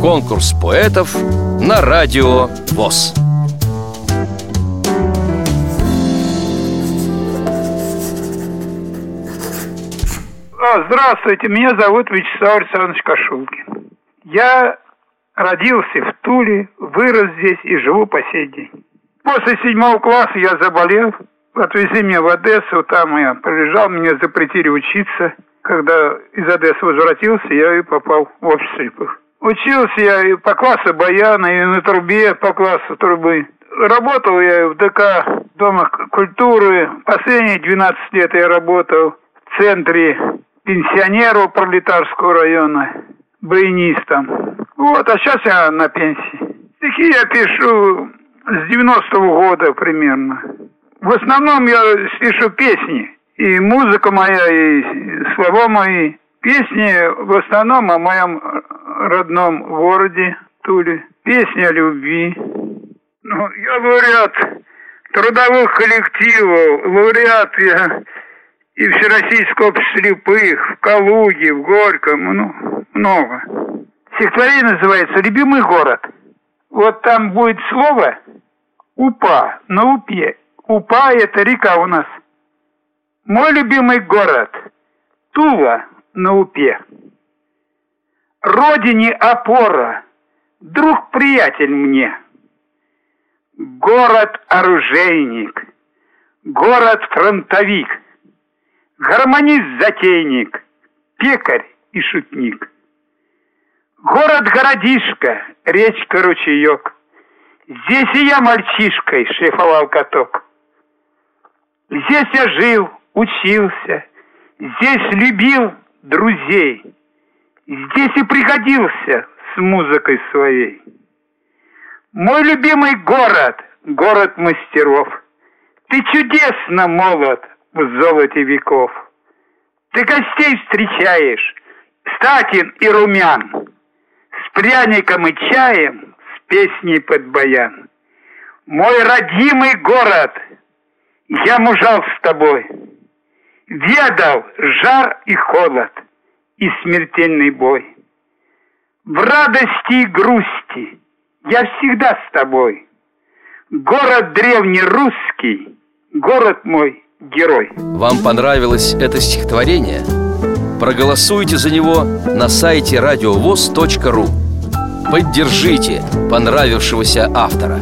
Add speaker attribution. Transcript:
Speaker 1: Конкурс поэтов на радио ВОЗ.
Speaker 2: А, здравствуйте, меня зовут Вячеслав Александрович Кашулкин. Я родился в Туле, вырос здесь и живу по сей день. После седьмого класса я заболел, отвезли меня в Одессу, там я пролежал, меня запретили учиться. Когда из Одессы возвратился, я и попал в общество. Учился я и по классу баяна, и на трубе по классу трубы. Работал я в ДК Дома культуры. Последние 12 лет я работал в центре пенсионеров пролетарского района, баянистом. Вот, а сейчас я на пенсии. Стихи я пишу с 90-го года примерно. В основном я пишу песни. И музыка моя, и слова мои. Песни в основном о моем родном городе Туле. Песни о любви. Ну, я лауреат трудовых коллективов, лауреат я и Всероссийского общества слепых, в Калуге, в Горьком, ну, много. Стихотворение называется «Любимый город». Вот там будет слово «Упа» на Упе. Упа – это река у нас. Мой любимый город – Тула на Упе. Родине опора, друг-приятель мне. Город-оружейник, город-фронтовик – гармонист-затейник, пекарь и шутник. Город-городишко, речка-ручеек. Здесь и я мальчишкой шлифовал каток. Здесь я жил, учился, здесь любил друзей. Здесь и пригодился с музыкой своей. Мой любимый город, город мастеров. Ты чудесно молод, в золоте веков. Ты гостей встречаешь, статин и румян, С пряником и чаем, с песней под баян. Мой родимый город, я мужал с тобой, Ведал жар и холод и смертельный бой. В радости и грусти я всегда с тобой. Город древний русский, город мой герой.
Speaker 1: Вам понравилось это стихотворение? Проголосуйте за него на сайте радиовоз.ру Поддержите понравившегося автора.